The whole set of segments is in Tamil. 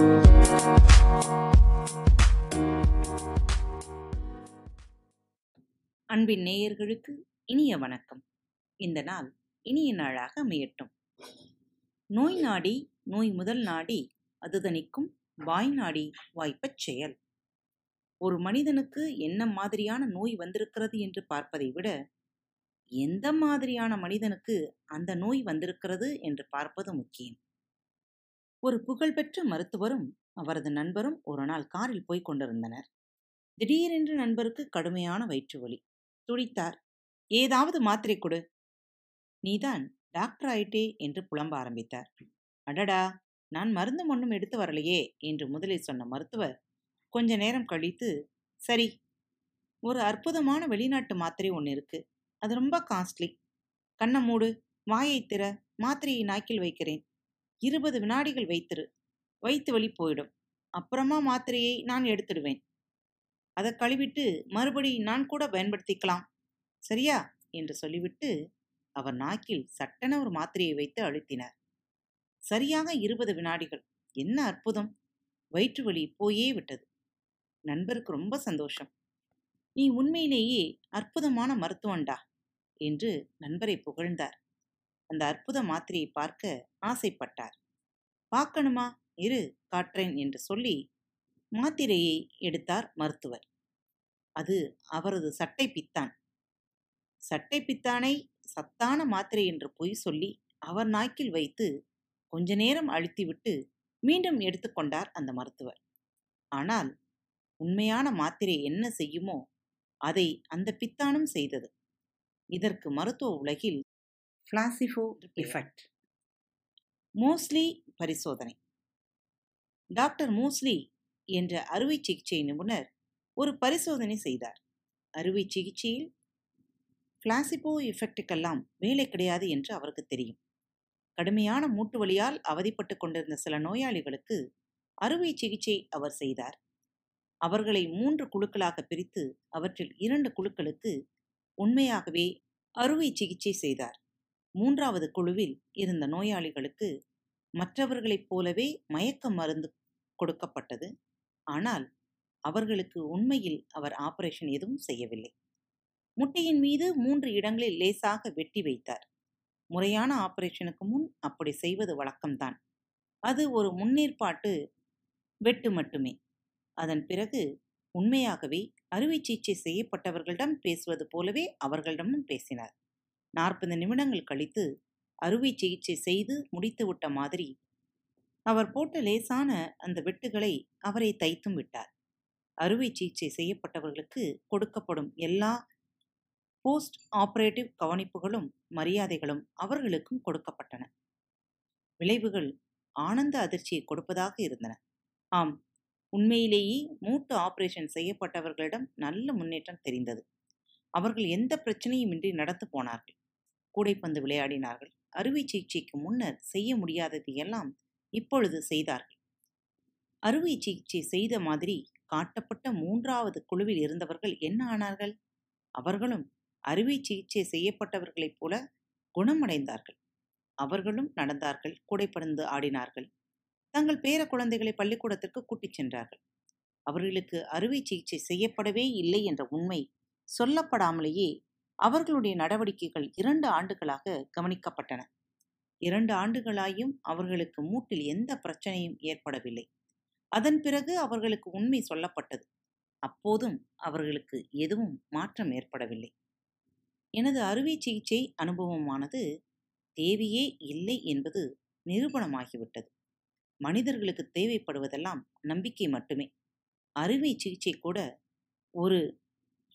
அன்பின் நேயர்களுக்கு இனிய வணக்கம். இந்த நாள் இனிய நாளாக அமையட்டும். நோய் நாடி நோய் முதல் நாடி அதுதனிக்கும் வாய் நாடி வாய்ப்பச் செயல். ஒரு மனிதனுக்கு என்ன மாதிரியான நோய் வந்திருக்கிறது என்று பார்ப்பதை விட எந்த மாதிரியான மனிதனுக்கு அந்த நோய் வந்திருக்கிறது என்று பார்ப்பது முக்கியம். ஒரு புகழ்பெற்ற மருத்துவரும் அவரது நண்பரும் ஒரு நாள் காரில் போய்க் கொண்டிருந்தனர். திடீரென்று நண்பருக்கு கடுமையான வயிற்று வலி. துடித்தார். ஏதாவது மாத்திரை கொடு. நீதான் டாக்டர் ஆயிட்டே என்று புலம்ப ஆரம்பித்தார். அடடா! நான் மருந்து ஒன்றும் எடுத்து வரலையே என்று முதலில் சொன்ன மருத்துவர் கொஞ்ச நேரம் கழித்து சரி ஒரு அற்புதமான வெளிநாட்டு மாத்திரை ஒன்று இருக்கு. அது ரொம்ப காஸ்ட்லி. கண்ணை மூடு வாயை திற மாத்திரையை நாக்கில் வைக்கிறேன். இருபது வினாடிகள் வைத்திரு வயிற்று வலி போயிடும். அப்புறமா மாத்திரையை நான் எடுத்துடுவேன். அதை கழுவிட்டு மறுபடி நான் கூட பயன்படுத்திக்கலாம். சரியா? என்று சொல்லிவிட்டு அவர் நாக்கில் சட்டென ஒரு மாத்திரையை வைத்து அழுத்தினார். சரியாக இருபது வினாடிகள். என்ன அற்புதம்! வயிற்று வலி போயே விட்டது. நண்பருக்கு ரொம்ப சந்தோஷம். நீ உண்மையிலேயே அற்புதமான மருத்துவன்டா! என்று நண்பரை புகழ்ந்தார். அந்த அற்புத மாத்திரையை பார்க்க ஆசைப்பட்டார். பார்க்கணுமா? இரு காற்றேன் என்று சொல்லி மாத்திரையை எடுத்தார் மருத்துவர். அது அவரது சட்டை பித்தான். சட்டை பித்தானை சத்தான மாத்திரை என்று பொய் சொல்லி அவர் நாக்கில் வைத்து கொஞ்ச நேரம் அழுத்திவிட்டு மீண்டும் எடுத்துக்கொண்டார் அந்த மருத்துவர். ஆனால் உண்மையான மாத்திரை என்ன செய்யுமோ அதை அந்த பித்தானும் செய்தது. இதற்கு மருத்துவ உலகில் பிளாசிபோ எஃபெக்ட் மோஸ்லி பரிசோதனை. டாக்டர் மூஸ்லி என்ற அறுவை சிகிச்சை நிபுணர் ஒரு பரிசோதனை செய்தார். அறுவை சிகிச்சையில் பிளாசிபோ எஃபெக்டுக்கெல்லாம் வேலை கிடையாது என்று அவருக்கு தெரியும். கடுமையான மூட்டு வலியால் அவதிப்பட்டு கொண்டிருந்த சில நோயாளிகளுக்கு அறுவை சிகிச்சை அவர் செய்தார். அவர்களை மூன்று குழுக்களாக பிரித்து அவற்றில் இரண்டு குழுக்களுக்கு உண்மையாகவே அறுவை சிகிச்சை செய்தார். மூன்றாவது குழுவில் இருந்த நோயாளிகளுக்கு மற்றவர்களைப் போலவே மயக்க மருந்து கொடுக்கப்பட்டது. ஆனால் அவர்களுக்கு உண்மையில் அவர் ஆபரேஷன் எதுவும் செய்யவில்லை. முட்டையின் மீது மூன்று இடங்களில் லேசாக வெட்டி வைத்தார். முறையான ஆபரேஷனுக்கு முன் அப்படி செய்வது வழக்கம்தான். அது ஒரு முன்னேற்பாட்டு வெட்டு மட்டுமே. அதன் பிறகு உண்மையாகவே அறுவை சிகிச்சை செய்யப்பட்டவர்களிடம் பேசுவது போலவே அவர்களிடமும் பேசினார். நாற்பது நிமிடங்கள் கழித்து அறுவை சிகிச்சை செய்து முடித்துவிட்ட மாதிரி. அவர் போட்ட லேசான அந்த வெட்டுகளை அவரை தைத்தும் விட்டார். அறுவை சிகிச்சை செய்யப்பட்டவர்களுக்கு கொடுக்கப்படும் எல்லா போஸ்ட் ஆபரேட்டிவ் கவனிப்புகளும் மரியாதைகளும் அவர்களுக்கும் கொடுக்கப்பட்டன. விளைவுகள் ஆனந்த அதிர்ச்சியை கொடுப்பதாக இருந்தன. ஆம் உண்மையிலேயே மூட்டு ஆபரேஷன் செய்யப்பட்டவர்களிடம் நல்ல முன்னேற்றம் தெரிந்தது. அவர்கள் எந்த பிரச்சனையும் இன்றி நடந்து போனார்கள். கூடைப்பந்து விளையாடினார்கள். அறுவை சிகிச்சைக்கு முன்னர் செய்ய முடியாதது எல்லாம் இப்பொழுது செய்தார்கள். அறுவை சிகிச்சை செய்த மாதிரி காட்டப்பட்ட மூன்றாவது குழுவில் இருந்தவர்கள் என்ன ஆனார்கள்? அவர்களும் அறுவை சிகிச்சை செய்யப்பட்டவர்களைப் போல குணமடைந்தார்கள். அவர்களும் நடந்தார்கள் கூடைப்பறந்து ஆடினார்கள். தங்கள் பேர குழந்தைகளை பள்ளிக்கூடத்திற்கு கூட்டிச் சென்றார்கள். அவர்களுக்கு அறுவை சிகிச்சை செய்யப்படவே இல்லை என்ற உண்மை சொல்லப்படாமலேயே அவர்களுடைய நடவடிக்கைகள் இரண்டு ஆண்டுகளாக கவனிக்கப்பட்டன. இரண்டு ஆண்டுகளாயும் அவர்களுக்கு மூட்டில் எந்த பிரச்சனையும் ஏற்படவில்லை. அதன் பிறகு அவர்களுக்கு உண்மை சொல்லப்பட்டது. அப்போதும் அவர்களுக்கு எதுவும் மாற்றம் ஏற்படவில்லை. எனது அறுவை சிகிச்சை அனுபவமானது தேவையே இல்லை என்பது நிரூபணமாகிவிட்டது. மனிதர்களுக்கு தேவைப்படுவதெல்லாம் நம்பிக்கை மட்டுமே. அறுவை சிகிச்சை கூட ஒரு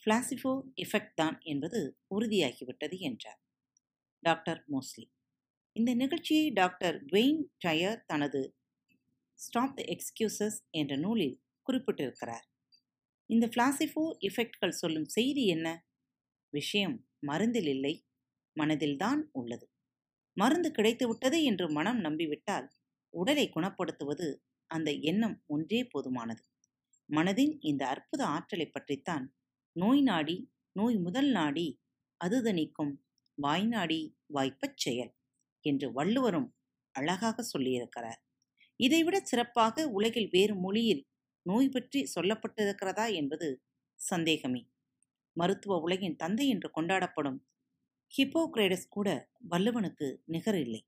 பிளாசிபோ எஃபெக்ட் தான் என்பது உறுதியாகிவிட்டது என்றார். Doctor Mosley. இந்த நிகழ்ச்சியை டாக்டர் வெயின் டயர் தனது ஸ்டாப் த எக்ஸ்கியூசஸ் என்ற நூலில் குறிப்பிட்டிருக்கிறார். இந்த பிளாசிஃபோ எஃபெக்ட்கள் சொல்லும் செய்தி என்ன? விஷயம் மருந்தில் இல்லை மனதில்தான் உள்ளது. மருந்து கிடைத்துவிட்டது என்று மனம் நம்பிவிட்டால் உடலை குணப்படுத்துவது அந்த எண்ணம் ஒன்றே போதுமானது. மனதின் இந்த அற்புத ஆற்றலை பற்றித்தான் நோய் நாடி நோய் முதல் நாடி அதுதனிக்கும் வாய்நாடி வாய்ப்பச் செயல் என்று வள்ளுவரும் அழகாக சொல்லியிருக்கிறார். இதைவிட சிறப்பாக உலகில் வேறு மொழியில் நோய் பற்றி சொல்லப்பட்டிருக்கிறதா என்பது சந்தேகமே. மருத்துவ உலகின் தந்தை என்று கொண்டாடப்படும் ஹிப்போக்ரேடஸ் கூட வள்ளுவனுக்கு நிகரில்லை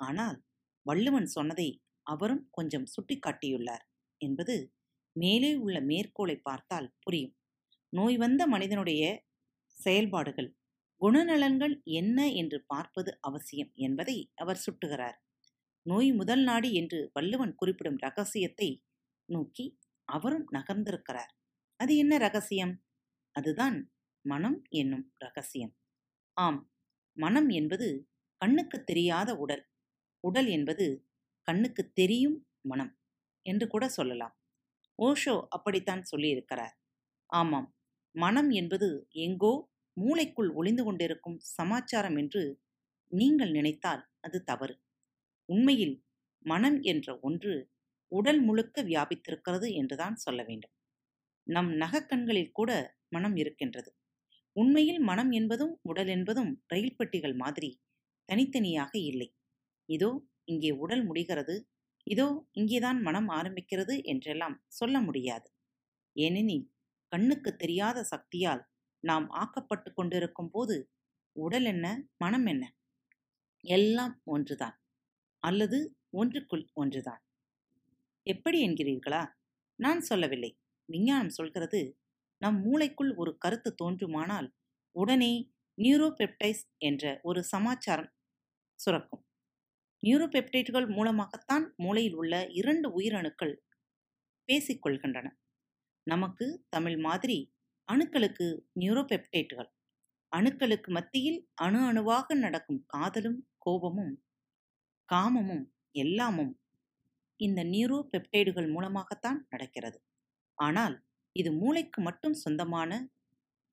ஆனால் வள்ளுவன் சொன்னதை அவரும் கொஞ்சம் சுட்டிக்காட்டியுள்ளார் என்பது மேலே உள்ள மேற்கோளை பார்த்தால் புரியும். நோய் வந்த மனிதனுடைய செயல்பாடுகள் குணநலன்கள் என்ன என்று பார்ப்பது அவசியம் என்பதை அவர் சுட்டுகிறார். நோய் முதல் நாடி என்று வள்ளுவன் குறிப்பிடும் ரகசியத்தை நோக்கி அவரும் நகர்ந்திருக்கிறார். அது என்ன ரகசியம்? அதுதான் மனம் என்னும் ரகசியம். ஆம் மனம் என்பது கண்ணுக்கு தெரியாத உடல். உடல் என்பது கண்ணுக்கு தெரியும் மனம் என்று கூட சொல்லலாம். ஓஷோ அப்படித்தான் சொல்லியிருக்கிறார். ஆமாம் மனம் என்பது எங்கோ மூளைக்குள் ஒளிந்து கொண்டிருக்கும் சமாச்சாரம் என்று நீங்கள் நினைத்தால் அது தவறு. உண்மையில் மனம் என்ற ஒன்று உடல் முழுக்க வியாபித்திருக்கிறது என்றுதான் சொல்ல வேண்டும். நம் நகக்கண்களில் கூட மனம் இருக்கின்றது. உண்மையில் மனம் என்பதும் உடல் என்பதும் ரயில் பெட்டிகள் மாதிரி தனித்தனியாக இல்லை. இதோ இங்கே உடல் முடிகிறது இதோ இங்கேதான் மனம் ஆரம்பிக்கிறது என்றெல்லாம் சொல்ல முடியாது. ஏனெனில் கண்ணுக்கு தெரியாத சக்தியால் நாம் ஆக்கப்பட்டு கொண்டிருக்கும் போது உடல் என்ன மனம் என்ன? எல்லாம் ஒன்றுதான். அல்லது ஒன்றுக்குள் ஒன்றுதான். எப்படி என்கிறீர்களா? நான் சொல்லவில்லை. விஞ்ஞானம் சொல்கிறது நம் மூளைக்குள் ஒரு கருத்து தோன்றுமானால் உடனே நியூரோபெப்டைஸ் என்ற ஒரு சமாச்சாரம் சுரக்கும். நியூரோபெப்டைட்டுகள் மூலமாகத்தான் மூளையில் உள்ள இரண்டு உயிரணுக்கள் பேசிக்கொள்கின்றன நமக்கு தமிழ் மாதிரி அணுக்களுக்கு நியூரோபெப்டைட்டுகள். அணுக்களுக்கு மத்தியில் அணு அணுவாக நடக்கும் காதலும் கோபமும் காமமும் எல்லாமும் இந்த நியூரோ பெப்டைடுகள் மூலமாகத்தான் நடக்கிறது. ஆனால் இது மூளைக்கு மட்டும் சொந்தமான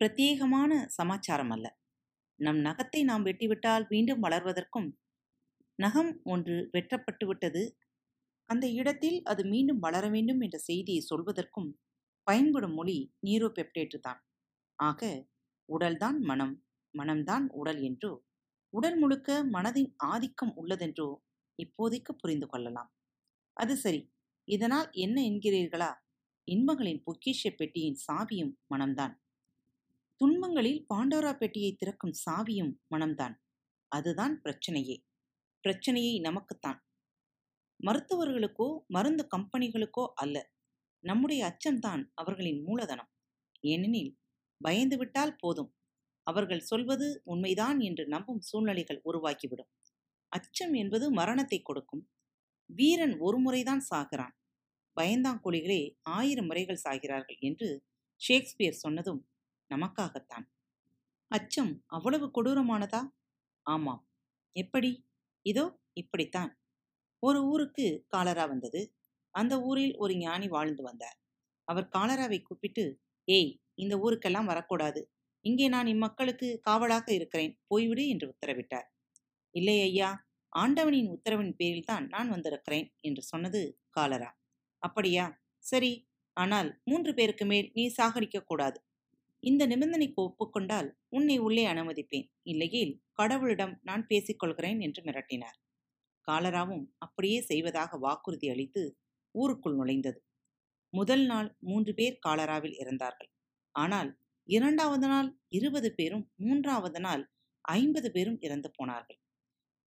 பிரத்யேகமான சமாச்சாரம் அல்ல. நம் நகத்தை நாம் வெட்டிவிட்டால் மீண்டும் வளர்வதற்கும் நகம் ஒன்று வெட்டப்பட்டுவிட்டது அந்த இடத்தில் அது மீண்டும் வளர வேண்டும் என்ற செய்தியை சொல்வதற்கும் பயன்படும் மொழி நீரோபெப்டேட்டு தான் ஆக உடல்தான் மனம் மனம்தான் உடல் என்றோ உடல் முழுக்க மனதின் ஆதிக்கம் உள்ளதென்றோ இப்போதைக்கு புரிந்து கொள்ளலாம். அது சரி இதனால் என்ன என்கிறீர்களா? இன்பங்களின் பொக்கிஷ பெட்டியின் சாவியும் மனம்தான். துன்பங்களில் பாண்டோரா பெட்டியை திறக்கும் சாவியும் மனம்தான். அதுதான் பிரச்சனையே. பிரச்சனையை நமக்குத்தான். மருத்துவர்களுக்கோ மருந்து கம்பெனிகளுக்கோ அல்ல. நம்முடைய அச்சம்தான் அவர்களின் மூலதனம். ஏனெனில் பயந்துவிட்டால் போதும். அவர்கள் சொல்வது உண்மைதான் என்று நம்பும் சூழ்நிலைகள் உருவாக்கிவிடும் அச்சம் என்பது மரணத்தை கொடுக்கும். வீரன் ஒரு முறைதான் சாகிறான். பயந்தாங்குழிகளே ஆயிரம் முறைகள் சாகிறார்கள் என்று ஷேக்ஸ்பியர் சொன்னதும் நமக்காகத்தான். அச்சம் அவ்வளவு கொடூரமானதா? ஆமாம். எப்படி? இதோ இப்படித்தான். ஒரு ஊருக்கு காலரா வந்தது. அந்த ஊரில் ஒரு ஞானி வாழ்ந்து வந்தார். அவர் காலராவை கூப்பிட்டு ஏய் இந்த ஊருக்கெல்லாம் வரக்கூடாது. இங்கே நான் இம்மக்களுக்கு காவலாக இருக்கிறேன். போய்விடு என்று உத்தரவிட்டார். இல்லை ஐயா ஆண்டவனின் உத்தரவின் பேரில்தான் நான் வந்திருக்கிறேன் என்று சொன்னது காலரா. அப்படியா? சரி. ஆனால் மூன்று பேருக்கு மேல் நீ சாகடிக்க கூடாது. இந்த நிபந்தனைக்கு ஒப்புக்கொண்டால் உன்னை உள்ளே அனுமதிப்பேன். இல்லையேல் கடவுளிடம் நான் பேசிக்கொள்கிறேன் என்று மிரட்டினார். காலராவும் அப்படியே செய்வதாக வாக்குறுதி அளித்து ஊருக்குள் நுழைந்தது. முதல் நாள் மூன்று பேர் காலராவில் இறந்தார்கள். ஆனால் இரண்டாவது நாள் இருபது பேரும் மூன்றாவது நாள் ஐம்பது பேரும் இறந்து போனார்கள்.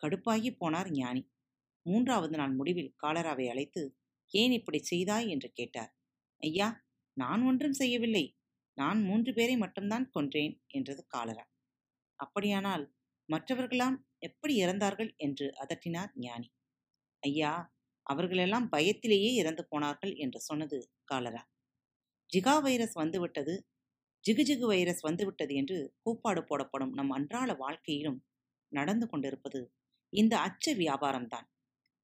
கடுப்பாகி போனார் ஞானி. மூன்றாவது நாள் முடிவில் காலராவை அழைத்து ஏன் இப்படி செய்தாய்? என்று கேட்டார். ஐயா நான் ஒன்றும் செய்யவில்லை. நான் மூன்று பேரை மட்டும்தான் கொன்றேன் என்றது காலரா. அப்படியானால் மற்றவர்களாம் எப்படி இறந்தார்கள்? என்று அதட்டினார் ஞானி. ஐயா அவர்களெல்லாம் பயத்திலேயே இறந்து போனார்கள் என்று சொன்னது காலரா. ஜிகா வைரஸ் வந்துவிட்டது ஜிகுஜிகு வைரஸ் வந்துவிட்டது என்று கூப்பாடு போடப்படும் நம் அன்றாட வாழ்க்கையிலும் நடந்து கொண்டிருப்பது இந்த அச்ச வியாபாரம்தான்.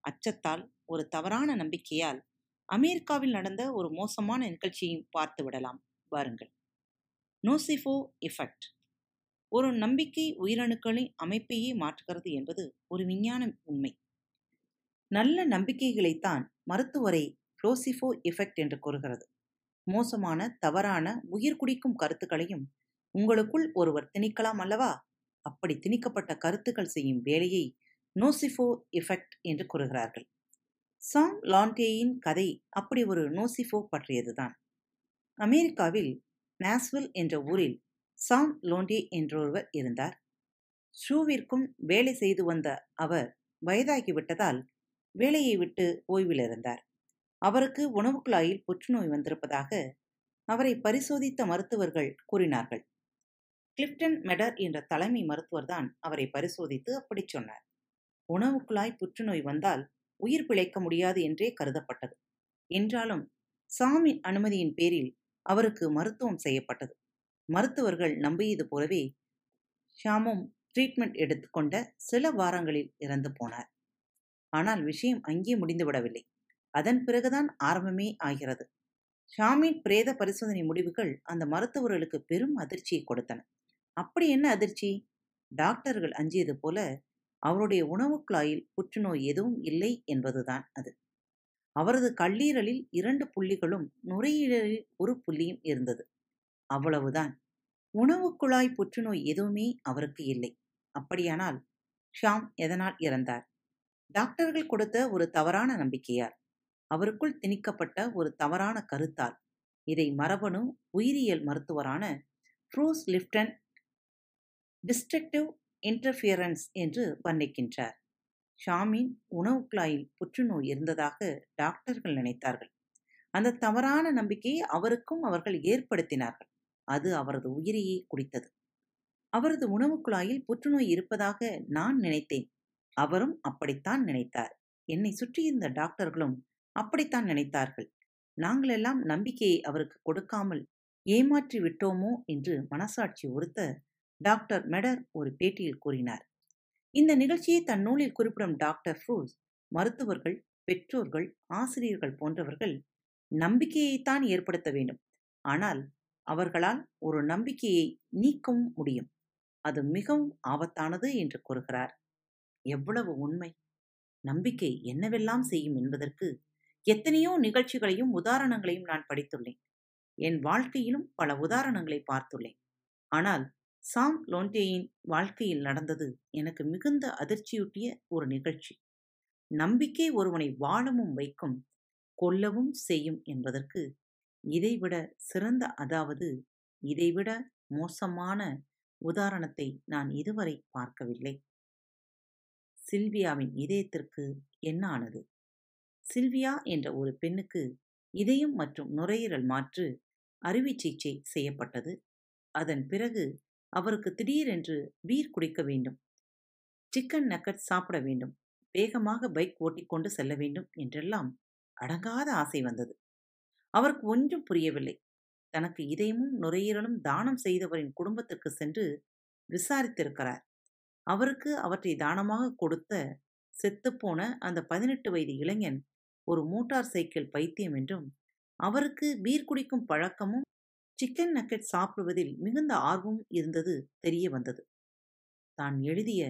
அச்சத்தால் ஒரு தவறான நம்பிக்கையால் அமெரிக்காவில் நடந்த ஒரு மோசமான நிகழ்ச்சியையும் பார்த்து விடலாம். வாருங்கள். Nocebo effect. ஒரு நம்பிக்கை உயிரணுக்களின் அமைப்பையே மாற்றுகிறது என்பது ஒரு விஞ்ஞான உண்மை. நல்ல நம்பிக்கைகளைத்தான் மருத்துவரை ப்ளோசிஃபோ எஃபெக்ட் என்று கூறுகிறது. மோசமான தவறான உயிர் குடிக்கும் கருத்துக்களையும் உங்களுக்குள் ஒருவர் திணிக்கலாம் அல்லவா? அப்படி திணிக்கப்பட்ட கருத்துக்கள் செய்யும் வேலையை நோசிஃபோ எஃபெக்ட் என்று கூறுகிறார்கள். சாம் லாண்டேயின் கதை அப்படி ஒரு நோசிஃபோ பற்றியதுதான். அமெரிக்காவில் நாஸ்வில் என்ற ஊரில் சாம் லோண்டே என்றொருவர் இருந்தார். ஷூவிற்கும் வேலை செய்து வந்த அவர் வயதாகிவிட்டதால் வேலையை விட்டு ஓய்வில் இருந்தார் அவருக்கு உணவு குழாயில் புற்றுநோய் வந்திருப்பதாக அவரை பரிசோதித்த மருத்துவர்கள் கூறினார்கள். கிளிப்டன் மெடர் என்ற தலைமை மருத்துவர்தான் அவரை பரிசோதித்து அப்படி சொன்னார். உணவு குழாய் புற்றுநோய் வந்தால் உயிர் பிழைக்க முடியாது என்றே கருதப்பட்டது. என்றாலும் சாமின் அனுமதியின் பேரில் அவருக்கு மருத்துவம் செய்யப்பட்டது. மருத்துவர்கள் நம்பியது போலவே ஷாமும் ட்ரீட்மெண்ட் எடுத்துக்கொண்ட சில வாரங்களில் இறந்து போனார். ஆனால் விஷயம் அங்கே முடிந்துவிடவில்லை அதன் பிறகுதான் ஆரம்பமே ஆகிறது. ஷாமின் பிரேத பரிசோதனை முடிவுகள் அந்த மருத்துவர்களுக்கு பெரும் அதிர்ச்சியை கொடுத்தன. அப்படி என்ன அதிர்ச்சி? டாக்டர்கள் அஞ்சியது போல அவருடைய உணவு குழாயில் புற்றுநோய் எதுவும் இல்லை என்பதுதான் அது. அவரது கல்லீரலில் இரண்டு புள்ளிகளும் நுரையீரலில் ஒரு புள்ளியும் இருந்தது. அவ்வளவுதான். உணவு குழாய் புற்றுநோய் எதுவுமே அவருக்கு இல்லை. அப்படியானால் ஷாம் எதனால் இறந்தார்? டாக்டர்கள் கொடுத்த ஒரு தவறான நம்பிக்கையால் அவருக்குள் திணிக்கப்பட்ட ஒரு தவறான கருத்தால் இதை மரபணு உயிரியல் மருத்துவரான ஃப்ரூஸ் லிப்டன் டிஸ்ட்ரக்டிவ் இன்டர்ஃபியரன்ஸ் என்று வர்ணிக்கின்றார். ஷாமின் உணவு குழாயில் புற்றுநோய் இருந்ததாக டாக்டர்கள் நினைத்தார்கள். அந்த தவறான நம்பிக்கையை அவருக்கும் அவர்கள் ஏற்படுத்தினார்கள். அது அவரது உயிரையே குடித்தது. அவரது உணவு குழாயில் புற்றுநோய் இருப்பதாக நான் நினைத்தேன். அவரும் அப்படித்தான் நினைத்தார். என்னை சுற்றியிருந்த டாக்டர்களும் அப்படித்தான் நினைத்தார்கள். நாங்களெல்லாம் நம்பிக்கையை அவருக்கு கொடுக்காமல் ஏமாற்றி விட்டோமோ என்று மனசாட்சி உறுத்த டாக்டர் மெடர் ஒரு பேட்டியில் கூறினார். இந்த நிகழ்ச்சியை தன் நூலில் குறிப்பிடும் டாக்டர் ஃப்ரூஸ் மருத்துவர்கள் பெற்றோர்கள் ஆசிரியர்கள் போன்றவர்கள் நம்பிக்கையைத்தான் ஏற்படுத்த வேண்டும். ஆனால் அவர்களால் ஒரு நம்பிக்கையை நீக்கவும் முடியும். அது மிகவும் ஆபத்தானது என்று கூறுகிறார். எவ்வளவு உண்மை. நம்பிக்கை என்னவெல்லாம் செய்யும் என்பதற்கு எத்தனையோ நிகழ்ச்சிகளையும் உதாரணங்களையும் நான் படித்துள்ளேன். என் வாழ்க்கையிலும் பல உதாரணங்களை பார்த்துள்ளேன். ஆனால் சாம் லோண்டேயின் வாழ்க்கையில் நடந்தது எனக்கு மிகுந்த அதிர்ச்சியூட்டிய ஒரு நிகழ்ச்சி. நம்பிக்கை ஒருவனை வாழவும் வைக்கும் கொல்லவும் செய்யும் என்பதற்கு இதைவிட சிறந்த அதாவது இதைவிட மோசமான உதாரணத்தை நான் இதுவரை பார்க்கவில்லை. சில்வியாவின் இதயத்திற்கு என்ன ஆனது சில்வியா என்ற ஒரு பெண்ணுக்கு இதயம் மற்றும் நுரையீரல் மாற்று அறுவை சிகிச்சை செய்யப்பட்டது. அதன் பிறகு அவருக்கு திடீரென்று பீர் குடிக்க வேண்டும். சிக்கன் நக்கட் சாப்பிட வேண்டும். வேகமாக பைக் ஓட்டிக்கொண்டு செல்ல வேண்டும் என்றெல்லாம் அடங்காத ஆசை வந்தது. அவருக்கு ஒன்றும் புரியவில்லை. தனக்கு இதயமும் நுரையீரலும் தானம் செய்தவரின் குடும்பத்திற்கு சென்று விசாரித்திருக்கிறார். அவருக்கு அவற்றை தானமாக கொடுத்த செத்துப்போன அந்த பதினெட்டு வயது இளைஞன் ஒரு மோட்டார் சைக்கிள் பைத்தியம் என்றும் அவருக்கு பீர் குடிக்கும் பழக்கமும் சிக்கன் நக்கெட் சாப்பிடுவதில் மிகுந்த ஆர்வம் இருந்தது தெரிய வந்தது. தான் எழுதிய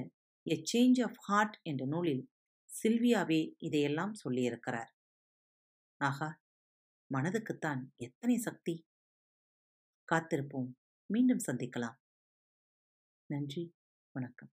எ சேஞ்ச் ஆஃப் ஹார்ட் என்ற நூலில் சில்வியாவே இதையெல்லாம் சொல்லியிருக்கிறார். ஆகா மனதுக்குத்தான் எத்தனை சக்தி. காத்திருப்போம் மீண்டும் சந்திக்கலாம். நன்றி வணக்கம்.